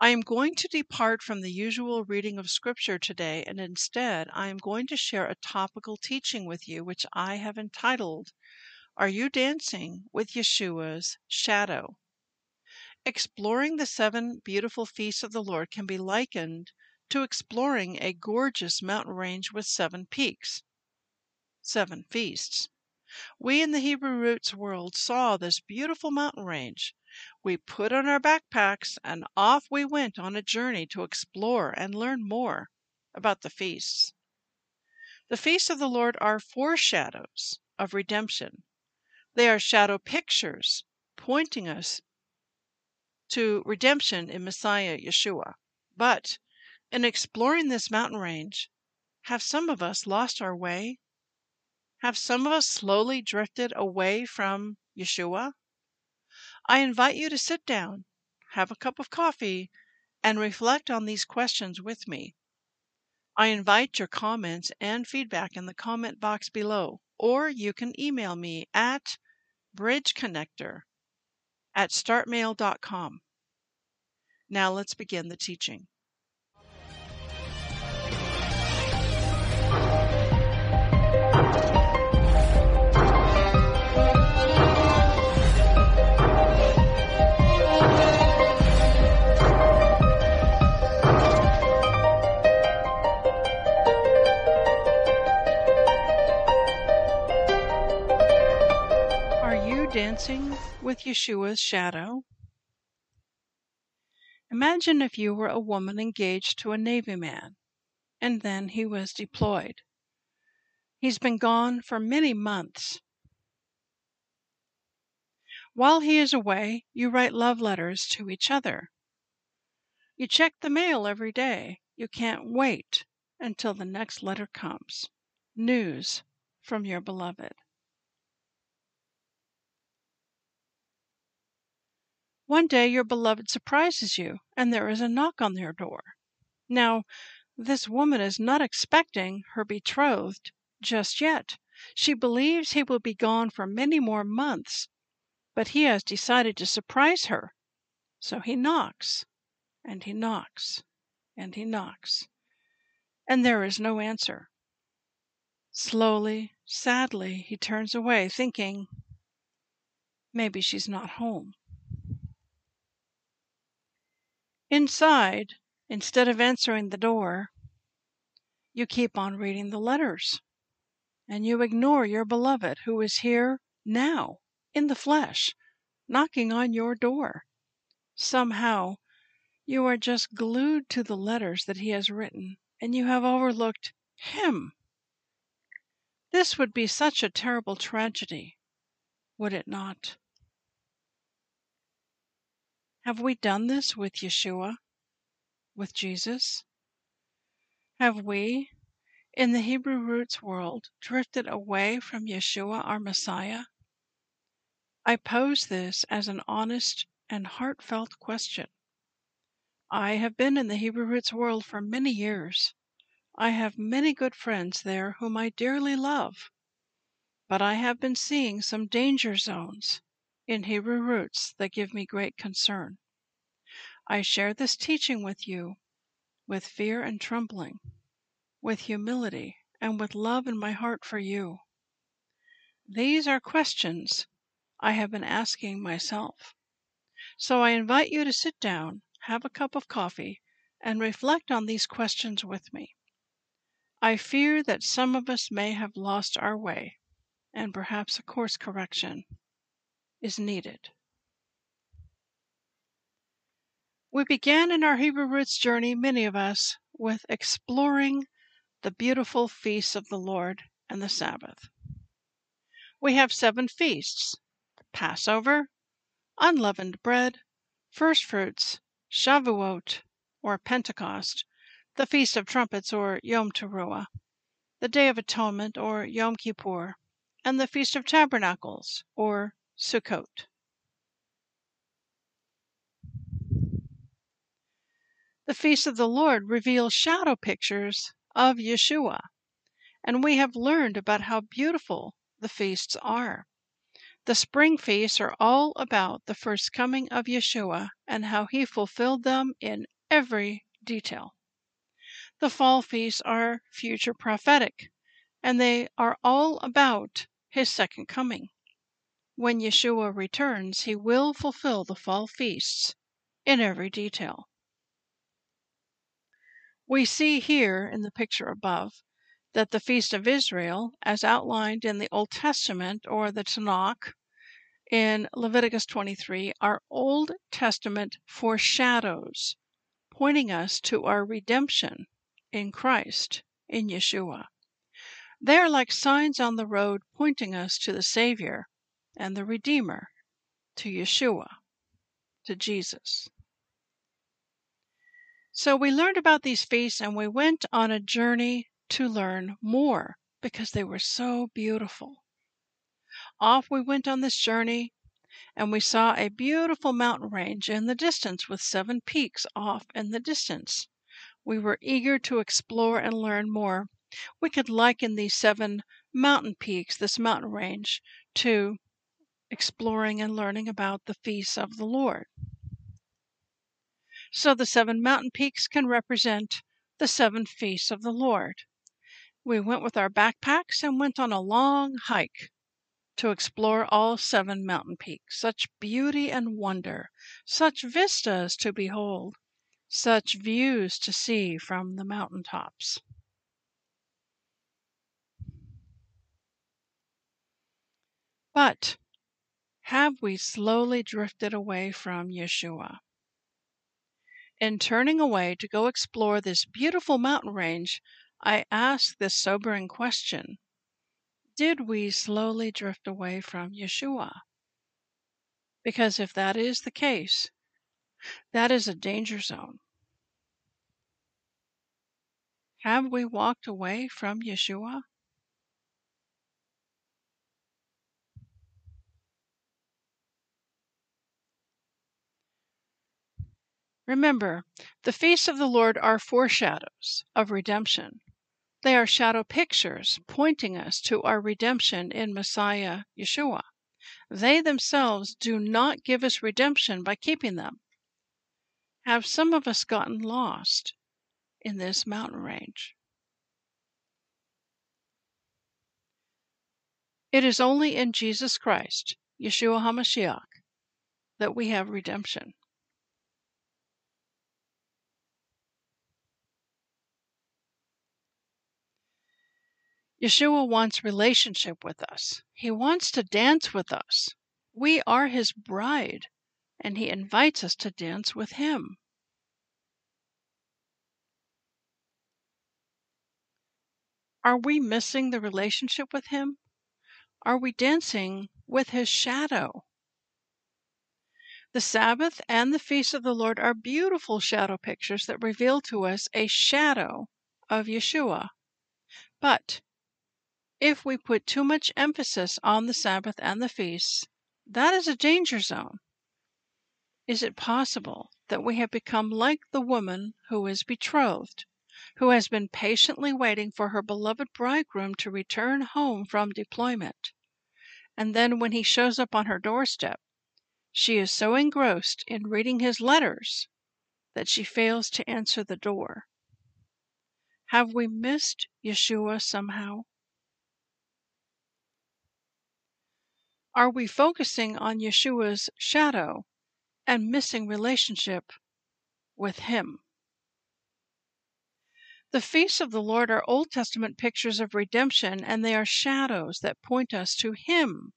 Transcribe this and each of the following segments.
I am going to depart from the usual reading of Scripture today, and instead I am going to share a topical teaching with you, which I have entitled, Are You Dancing with Yeshua's Shadow? Exploring the seven beautiful feasts of the Lord can be likened to exploring a gorgeous mountain range with seven peaks, seven feasts. We in the Hebrew roots world saw this beautiful mountain range. We put on our backpacks and off we went on a journey to explore and learn more about the feasts. The feasts of the Lord are foreshadows of redemption. They are shadow pictures pointing us to redemption in Messiah Yeshua. But in exploring this mountain range, have some of us lost our way? Have some of us slowly drifted away from Yeshua? I invite you to sit down, have a cup of coffee, and reflect on these questions with me. I invite your comments and feedback in the comment box below, or you can email me at bridgeconnector at startmail.com. Now let's begin the teaching. With Yeshua's shadow? Imagine if you were a woman engaged to a Navy man, and then he was deployed. He's been gone for many months. While he is away, you write love letters to each other. You check the mail every day. You can't wait until the next letter comes. News from your beloved. One day your beloved surprises you, and there is a knock on their door. Now, this woman is not expecting her betrothed just yet. She believes he will be gone for many more months, but he has decided to surprise her. So he knocks, and he knocks, and he knocks, and there is no answer. Slowly, sadly, he turns away, thinking, maybe she's not home. Inside, instead of answering the door, you keep on reading the letters, and you ignore your beloved who is here now, in the flesh, knocking on your door. Somehow, you are just glued to the letters that he has written, and you have overlooked him. This would be such a terrible tragedy, would it not? Have we done this with Yeshua, with Jesus? Have we, in the Hebrew roots world, drifted away from Yeshua, our Messiah? I pose this as an honest and heartfelt question. I have been in the Hebrew roots world for many years. I have many good friends there whom I dearly love. But I have been seeing some danger zones in Hebrew roots that give me great concern. I share this teaching with you with fear and trembling, with humility, and with love in my heart for you. These are questions I have been asking myself. So I invite you to sit down, have a cup of coffee, and reflect on these questions with me. I fear that some of us may have lost our way, and perhaps a course correction is needed. We began in our Hebrew roots journey, many of us, with exploring the beautiful feasts of the Lord and the Sabbath. We have seven feasts Passover, unleavened bread, first fruits, Shavuot or Pentecost, the Feast of Trumpets or Yom Teruah, the Day of Atonement or Yom Kippur, and the Feast of Tabernacles or Sukkot. The feasts of the Lord reveal shadow pictures of Yeshua, and we have learned about how beautiful the feasts are. The spring feasts are all about the first coming of Yeshua and how he fulfilled them in every detail. The fall feasts are future prophetic, and they are all about his second coming. When Yeshua returns, he will fulfill the fall feasts in every detail. We see here in the picture above that the Feast of Israel, as outlined in the Old Testament or the Tanakh in Leviticus 23, are Old Testament foreshadows pointing us to our redemption in Christ, in Yeshua. They are like signs on the road pointing us to the Savior and the Redeemer, to Yeshua, to Jesus. So we learned about these feasts and we went on a journey to learn more because they were so beautiful. Off we went on this journey and we saw a beautiful mountain range in the distance with seven peaks off in the distance. We were eager to explore and learn more. We could liken these seven mountain peaks, this mountain range, to exploring and learning about the feasts of the Lord. So the seven mountain peaks can represent the seven feasts of the Lord. We went with our backpacks and went on a long hike to explore all seven mountain peaks. Such beauty and wonder, such vistas to behold, such views to see from the mountain tops. But have we slowly drifted away from Yeshua? In turning away to go explore this beautiful mountain range, I ask this sobering question Did we slowly drift away from Yeshua? Because if that is the case, that is a danger zone. Have we walked away from Yeshua? Remember, the feasts of the Lord are foreshadows of redemption. They are shadow pictures pointing us to our redemption in Messiah Yeshua. They themselves do not give us redemption by keeping them. Have some of us gotten lost in this mountain range? It is only in Jesus Christ, Yeshua HaMashiach, that we have redemption. Yeshua wants relationship with us. He wants to dance with us. We are his bride, and he invites us to dance with him. Are we missing the relationship with him? Are we dancing with his shadow? The Sabbath and the feast of the Lord are beautiful shadow pictures that reveal to us a shadow of Yeshua. But if we put too much emphasis on the Sabbath and the feasts, that is a danger zone. Is it possible that we have become like the woman who is betrothed, who has been patiently waiting for her beloved bridegroom to return home from deployment, and then when he shows up on her doorstep, she is so engrossed in reading his letters that she fails to answer the door? Have we missed Yeshua somehow? Are we focusing on Yeshua's shadow and missing relationship with Him? The feasts of the Lord are Old Testament pictures of redemption, and they are shadows that point us to Him.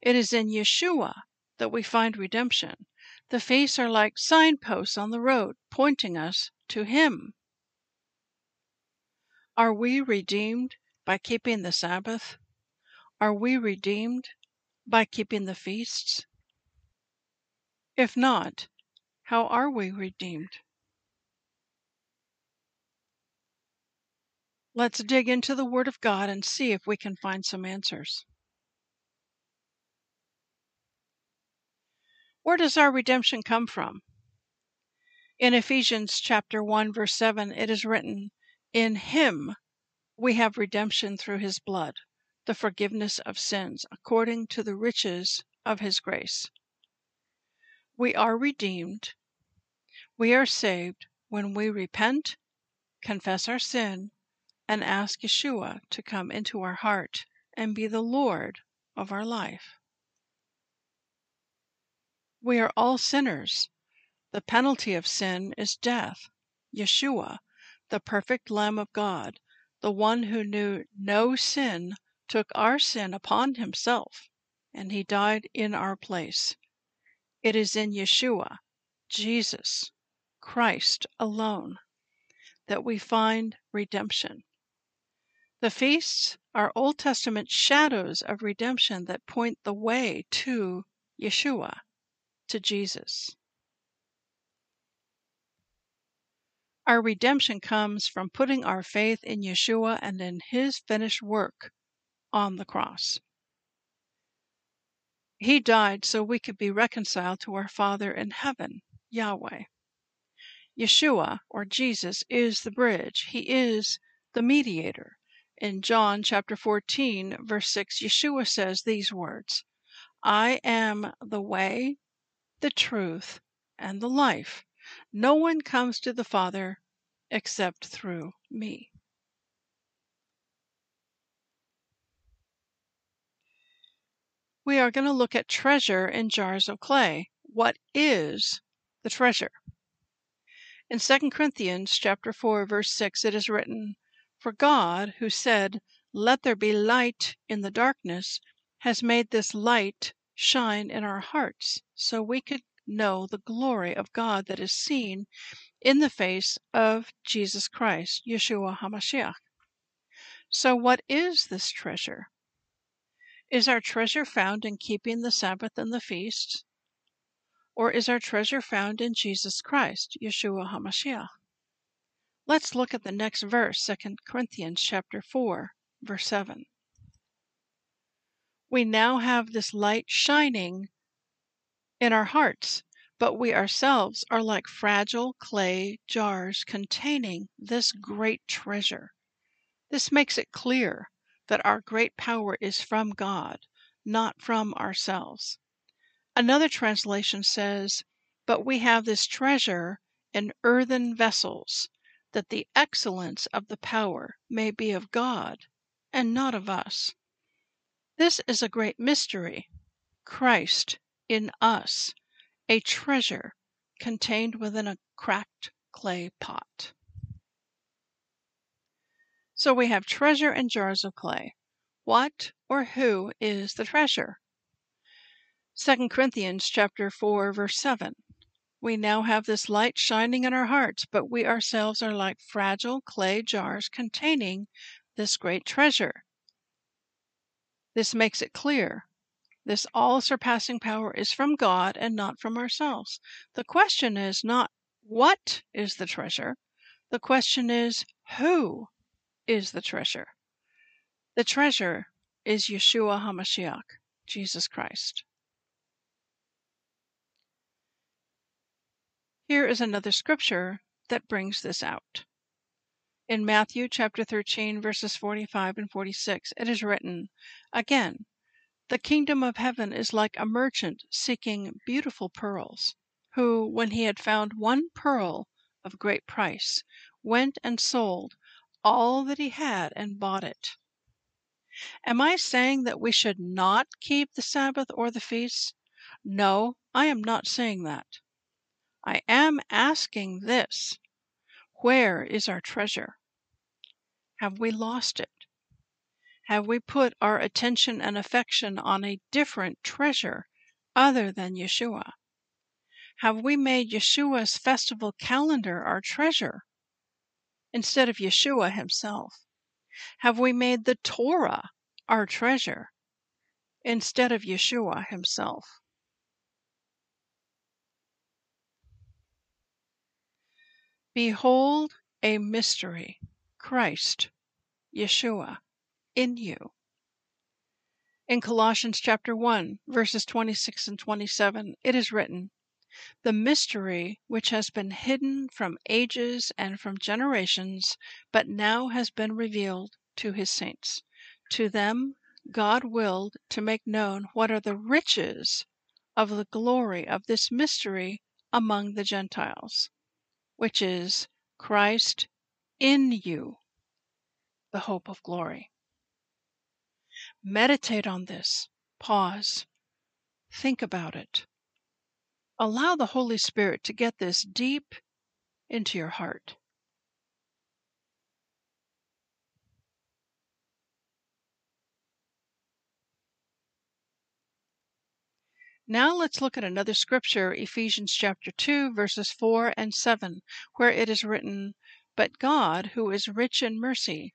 It is in Yeshua that we find redemption. The feasts are like signposts on the road, pointing us to Him. Are we redeemed by keeping the Sabbath? Are we redeemed by keeping the feasts? If not, how are we redeemed? Let's dig into the Word of God and see if we can find some answers. Where does our redemption come from? In Ephesians chapter 1 verse 7 it is written, "In him we have redemption through his blood, the forgiveness of sins, according to the riches of his grace." We are redeemed. We are saved when we repent, confess our sin, and ask Yeshua to come into our heart and be the Lord of our life. We are all sinners. The penalty of sin is death. Yeshua, the perfect Lamb of God, the one who knew no sin, took our sin upon himself, and he died in our place. It is in Yeshua, Jesus, Christ alone, that we find redemption. The feasts are Old Testament shadows of redemption that point the way to Yeshua, to Jesus. Our redemption comes from putting our faith in Yeshua and in his finished work on the cross. He died so we could be reconciled to our Father in heaven, Yahweh. Yeshua, or Jesus, is the bridge. He is the mediator. In John chapter 14, verse 6, Yeshua says these words I am the way, the truth, and the life. No one comes to the Father except through me. We are going to look at treasure in jars of clay. What is the treasure? In 2 Corinthians chapter 4 verse 6 it is written, for God, who said, Let there be light in the darkness, has made this light shine in our hearts, so we could know the glory of God that is seen in the face of Jesus Christ, Yeshua HaMashiach. So, what is this treasure? Is our treasure found in keeping the Sabbath and the feasts? Or is our treasure found in Jesus Christ, Yeshua HaMashiach? Let's look at the next verse, 2 Corinthians chapter 4, verse 7. We now have this light shining in our hearts, but we ourselves are like fragile clay jars containing this great treasure. This makes it clear that our great power is from God, not from ourselves. Another translation says, But we have this treasure in earthen vessels that the excellence of the power may be of God and not of us. This is a great mystery. Christ in us, a treasure contained within a cracked clay pot. So we have treasure in jars of clay. What or who is the treasure? 2 Corinthians chapter 4 verse 7. We now have this light shining in our hearts, but we ourselves are like fragile clay jars containing this great treasure. This makes it clear. This all surpassing power is from God and not from ourselves. The question is not what is the treasure, the question is who is the treasure. The treasure is Yeshua HaMashiach, Jesus Christ. Here is another scripture that brings this out. In Matthew chapter 13, verses 45 and 46, it is written, Again, the kingdom of heaven is like a merchant seeking beautiful pearls, who, when he had found one pearl of great price, went and sold all that he had and bought it. Am I saying that we should not keep the Sabbath or the feasts? No, I am not saying that. I am asking this Where is our treasure? Have we lost it? Have we put our attention and affection on a different treasure other than Yeshua? Have we made Yeshua's festival calendar our treasure instead of Yeshua himself? Have we made the Torah our treasure instead of Yeshua himself? Behold a mystery, Christ, Yeshua, in you. In Colossians chapter 1, verses 26 and 27, it is written, The mystery which has been hidden from ages and from generations, but now has been revealed to his saints. To them God willed to make known what are the riches of the glory of this mystery among the Gentiles which is Christ in you, the hope of glory. Meditate on this. Pause. Think about it. Allow the Holy Spirit to get this deep into your heart. Now let's look at another scripture, Ephesians chapter 2, verses 4 and 7, where it is written, But God, who is rich in mercy,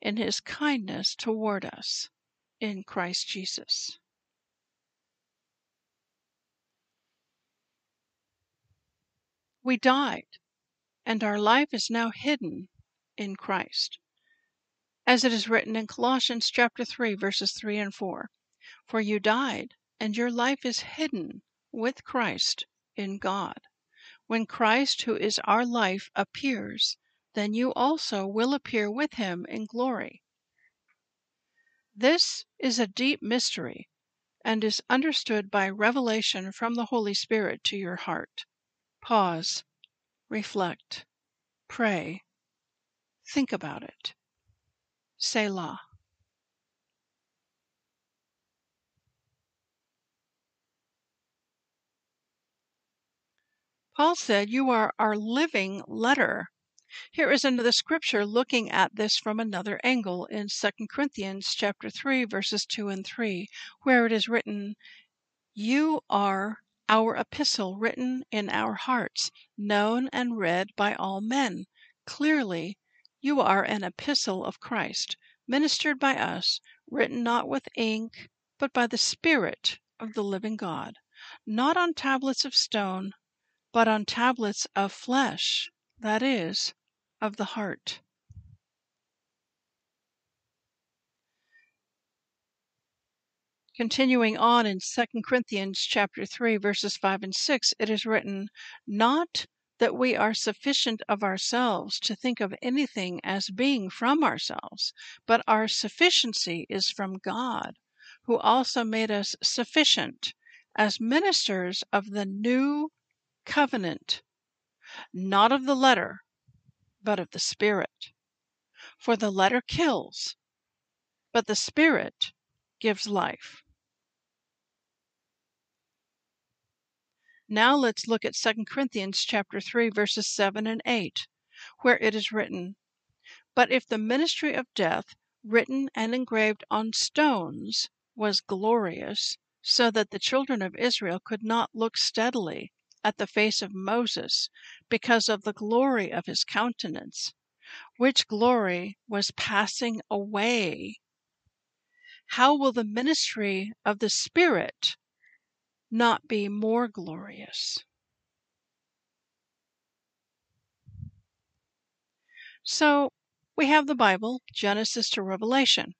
in his kindness toward us in Christ Jesus. We died, and our life is now hidden in Christ. As it is written in Colossians chapter 3 verses 3 and 4, for you died and your life is hidden with Christ in God. When Christ, who is our life, appears, then you also will appear with him in glory. This is a deep mystery and is understood by revelation from the Holy Spirit to your heart. Pause, reflect, pray, think about it. Selah. Paul said, You are our living letter. Here is another scripture looking at this from another angle in 2 Corinthians chapter 3 verses 2 and 3 where it is written you are our epistle written in our hearts known and read by all men. Clearly you are an epistle of Christ ministered by us written not with ink but by the spirit of the living God. Not on tablets of stone but on tablets of flesh, that is, of the heart. Continuing on in 2 Corinthians chapter 3 verses 5 and 6 it is written not that we are sufficient of ourselves to think of anything as being from ourselves but our sufficiency is from God who also made us sufficient as ministers of the new covenant, not of the letter, but of the Spirit. For the letter kills, but the Spirit gives life. Now let's look at 2 Corinthians chapter 3 verses 7 and 8, where it is written, But if the ministry of death, written and engraved on stones, was glorious, so that the children of Israel could not look steadily at the face of Moses because of the glory of his countenance, which glory was passing away. How will the ministry of the Spirit not be more glorious? So we have the Bible, Genesis to Revelation.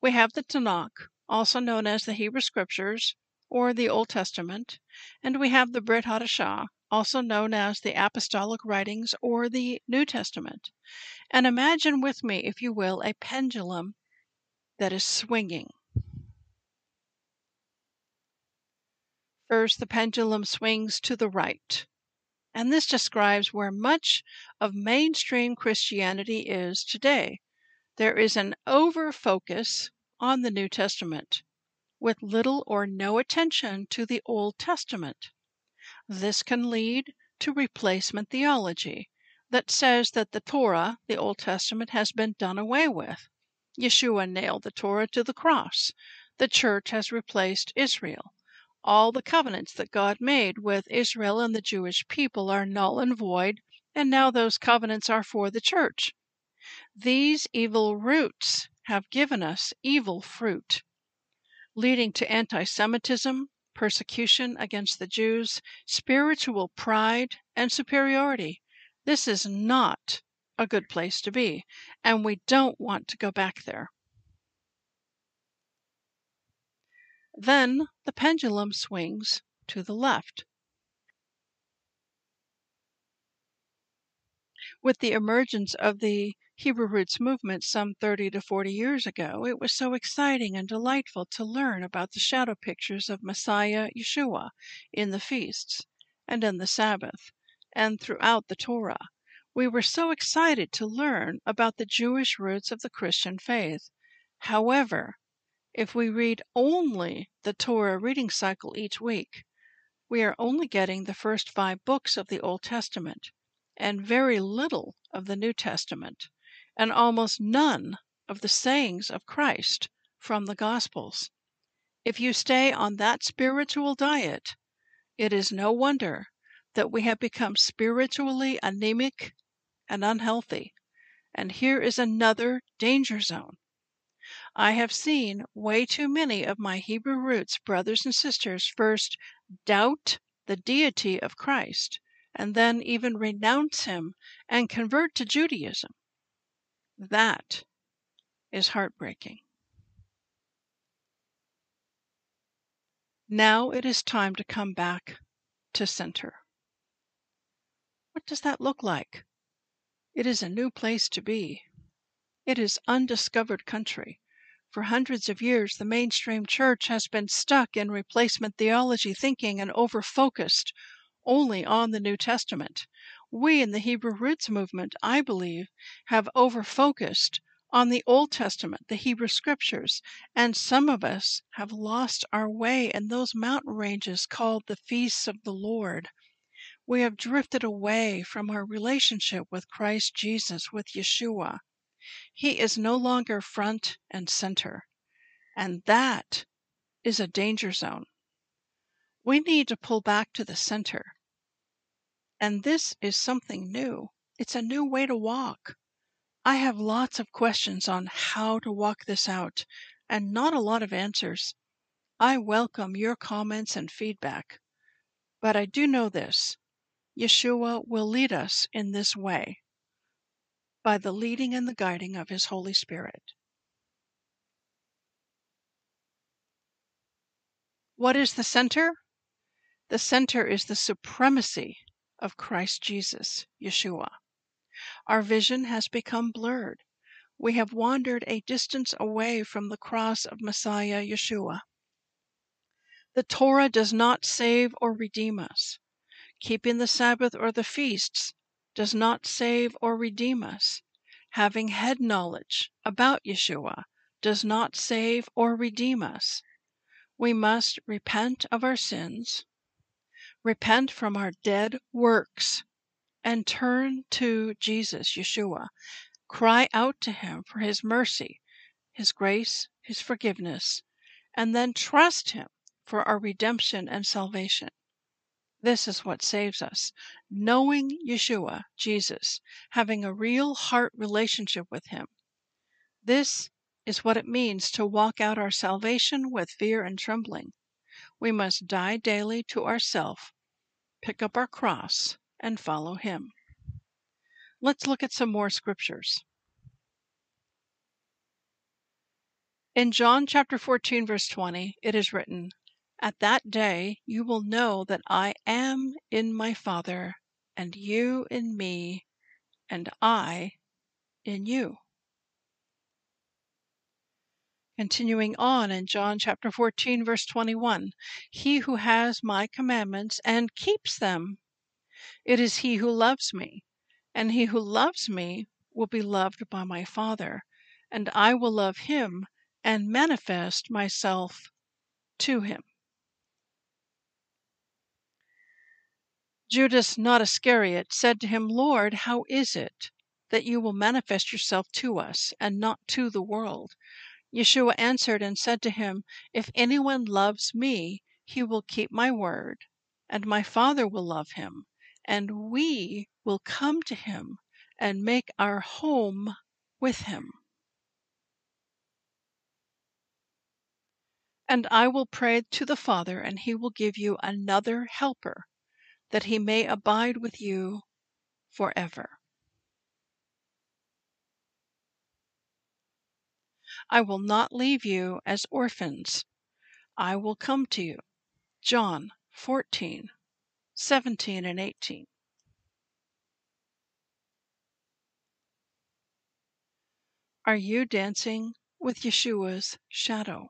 We have the Tanakh, also known as the Hebrew Scriptures, or the Old Testament, and we have the Brit Hadashah, also known as the Apostolic Writings or the New Testament. And imagine with me, if you will, a pendulum that is swinging. First, the pendulum swings to the right, and this describes where much of mainstream Christianity is today. There is an over focus on the New Testament, with little or no attention to the Old Testament. This can lead to replacement theology that says that the Torah, the Old Testament, has been done away with. Yeshua nailed the Torah to the cross. The church has replaced Israel. All the covenants that God made with Israel and the Jewish people are null and void, and now those covenants are for the church. These evil roots have given us evil fruit, leading to anti Semitism, persecution against the Jews, spiritual pride, and superiority. This is not a good place to be, and we don't want to go back there. Then the pendulum swings to the left. With the emergence of the Hebrew Roots movement some 30 to 40 years ago, it was so exciting and delightful to learn about the shadow pictures of Messiah Yeshua in the feasts and in the Sabbath and throughout the Torah. We were so excited to learn about the Jewish roots of the Christian faith. However, if we read only the Torah reading cycle each week, we are only getting the first five books of the Old Testament and very little of the New Testament, and almost none of the sayings of Christ from the Gospels. If you stay on that spiritual diet, it is no wonder that we have become spiritually anemic and unhealthy. And here is another danger zone. I have seen way too many of my Hebrew roots brothers and sisters first doubt the deity of Christ and then even renounce him and convert to Judaism. That is heartbreaking. Now it is time to come back to center. What does that look like? It is a new place to be. It is undiscovered country. For hundreds of years, the mainstream church has been stuck in replacement theology thinking and over focused only on the New Testament. We in the Hebrew Roots movement, I believe, have over focused on the Old Testament, the Hebrew Scriptures, and some of us have lost our way in those mountain ranges called the feasts of the Lord. We have drifted away from our relationship with Christ Jesus, with Yeshua. He is no longer front and center. And that is a danger zone. We need to pull back to the center. And this is something new. It's a new way to walk. I have lots of questions on how to walk this out and not a lot of answers. I welcome your comments and feedback. But I do know this Yeshua will lead us in this way by the leading and the guiding of His Holy Spirit. What is the center? The center is the supremacy of Christ Jesus, Yeshua. Our vision has become blurred. We have wandered a distance away from the cross of Messiah Yeshua. The Torah does not save or redeem us. Keeping the Sabbath or the feasts does not save or redeem us. Having head knowledge about Yeshua does not save or redeem us. We must repent of our sins, repent from our dead works, and turn to Jesus, Yeshua. Cry out to Him for His mercy, His grace, His forgiveness, and then trust Him for our redemption and salvation. This is what saves us. Knowing Yeshua, Jesus, having a real heart relationship with Him. This is what it means to walk out our salvation with fear and trembling. We must die daily to ourself, pick up our cross, and follow Him. Let's look at some more scriptures. In John chapter 14, verse 20, it is written, at that day you will know that I am in my Father, and you in me, and I in you. Continuing on in John chapter 14, verse 21 He who has my commandments and keeps them, it is he who loves me. And he who loves me will be loved by my Father, and I will love him and manifest myself to him. Judas not Iscariot said to him, Lord, how is it that you will manifest yourself to us and not to the world? Yeshua answered and said to him, If anyone loves me, he will keep my word, and my Father will love him, and we will come to him and make our home with him. And I will pray to the Father, and he will give you another helper, that he may abide with you forever. I will not leave you as orphans. I will come to you. John 14, 17 and 18. Are you dancing with Yeshua's shadow?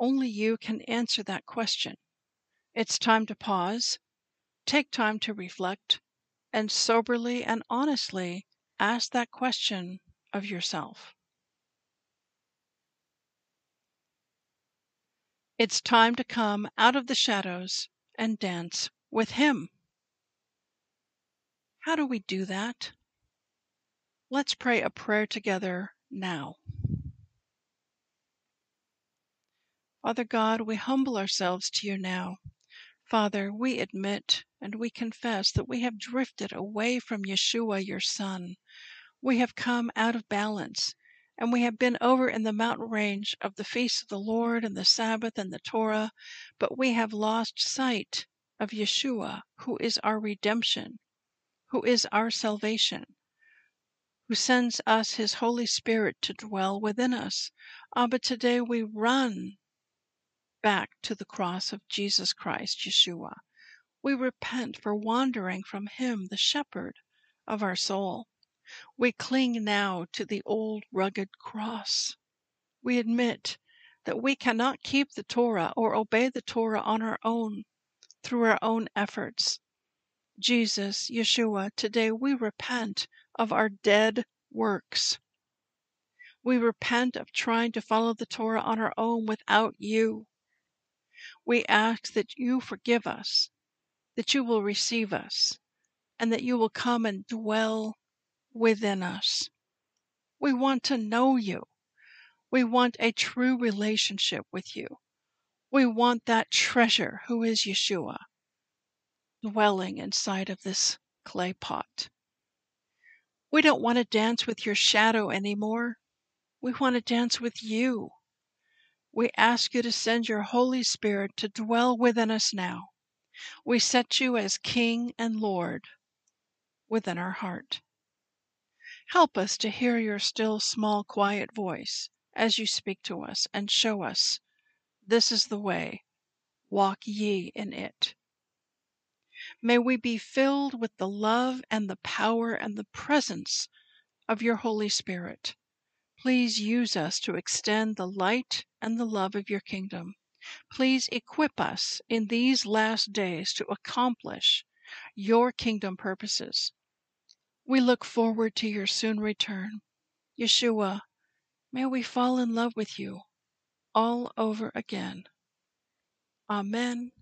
Only you can answer that question. It's time to pause, take time to reflect, and soberly and honestly ask that question of yourself. It's time to come out of the shadows and dance with Him. How do we do that? Let's pray a prayer together now. Father God, we humble ourselves to you now. Father, we admit and we confess that we have drifted away from Yeshua, your Son. We have come out of balance and we have been over in the mountain range of the feasts of the Lord and the Sabbath and the Torah, but we have lost sight of Yeshua, who is our redemption, who is our salvation, who sends us his Holy Spirit to dwell within us. Ah, but today we run back to the cross of Jesus Christ, Yeshua. We repent for wandering from him, the shepherd of our soul. We cling now to the old rugged cross. We admit that we cannot keep the Torah or obey the Torah on our own, through our own efforts. Jesus, Yeshua, today we repent of our dead works. We repent of trying to follow the Torah on our own without you. We ask that you forgive us, that you will receive us, and that you will come and dwell within us. We want to know you. We want a true relationship with you. We want that treasure who is Yeshua dwelling inside of this clay pot. We don't want to dance with your shadow anymore. We want to dance with you. We ask you to send your Holy Spirit to dwell within us now. We set you as King and Lord within our heart. Help us to hear your still, small, quiet voice as you speak to us and show us this is the way. Walk ye in it. May we be filled with the love and the power and the presence of your Holy Spirit. Please use us to extend the light and the love of your kingdom. Please equip us in these last days to accomplish your kingdom purposes. We look forward to your soon return. Yeshua, may we fall in love with you all over again. Amen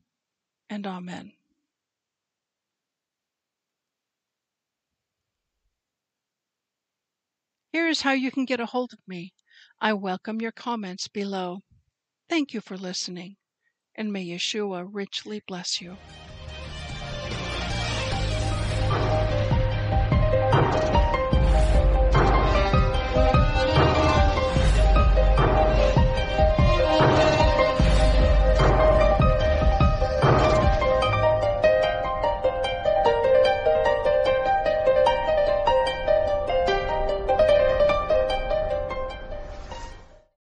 and Amen. Here is how you can get a hold of me. I welcome your comments below. Thank you for listening, and may Yeshua richly bless you.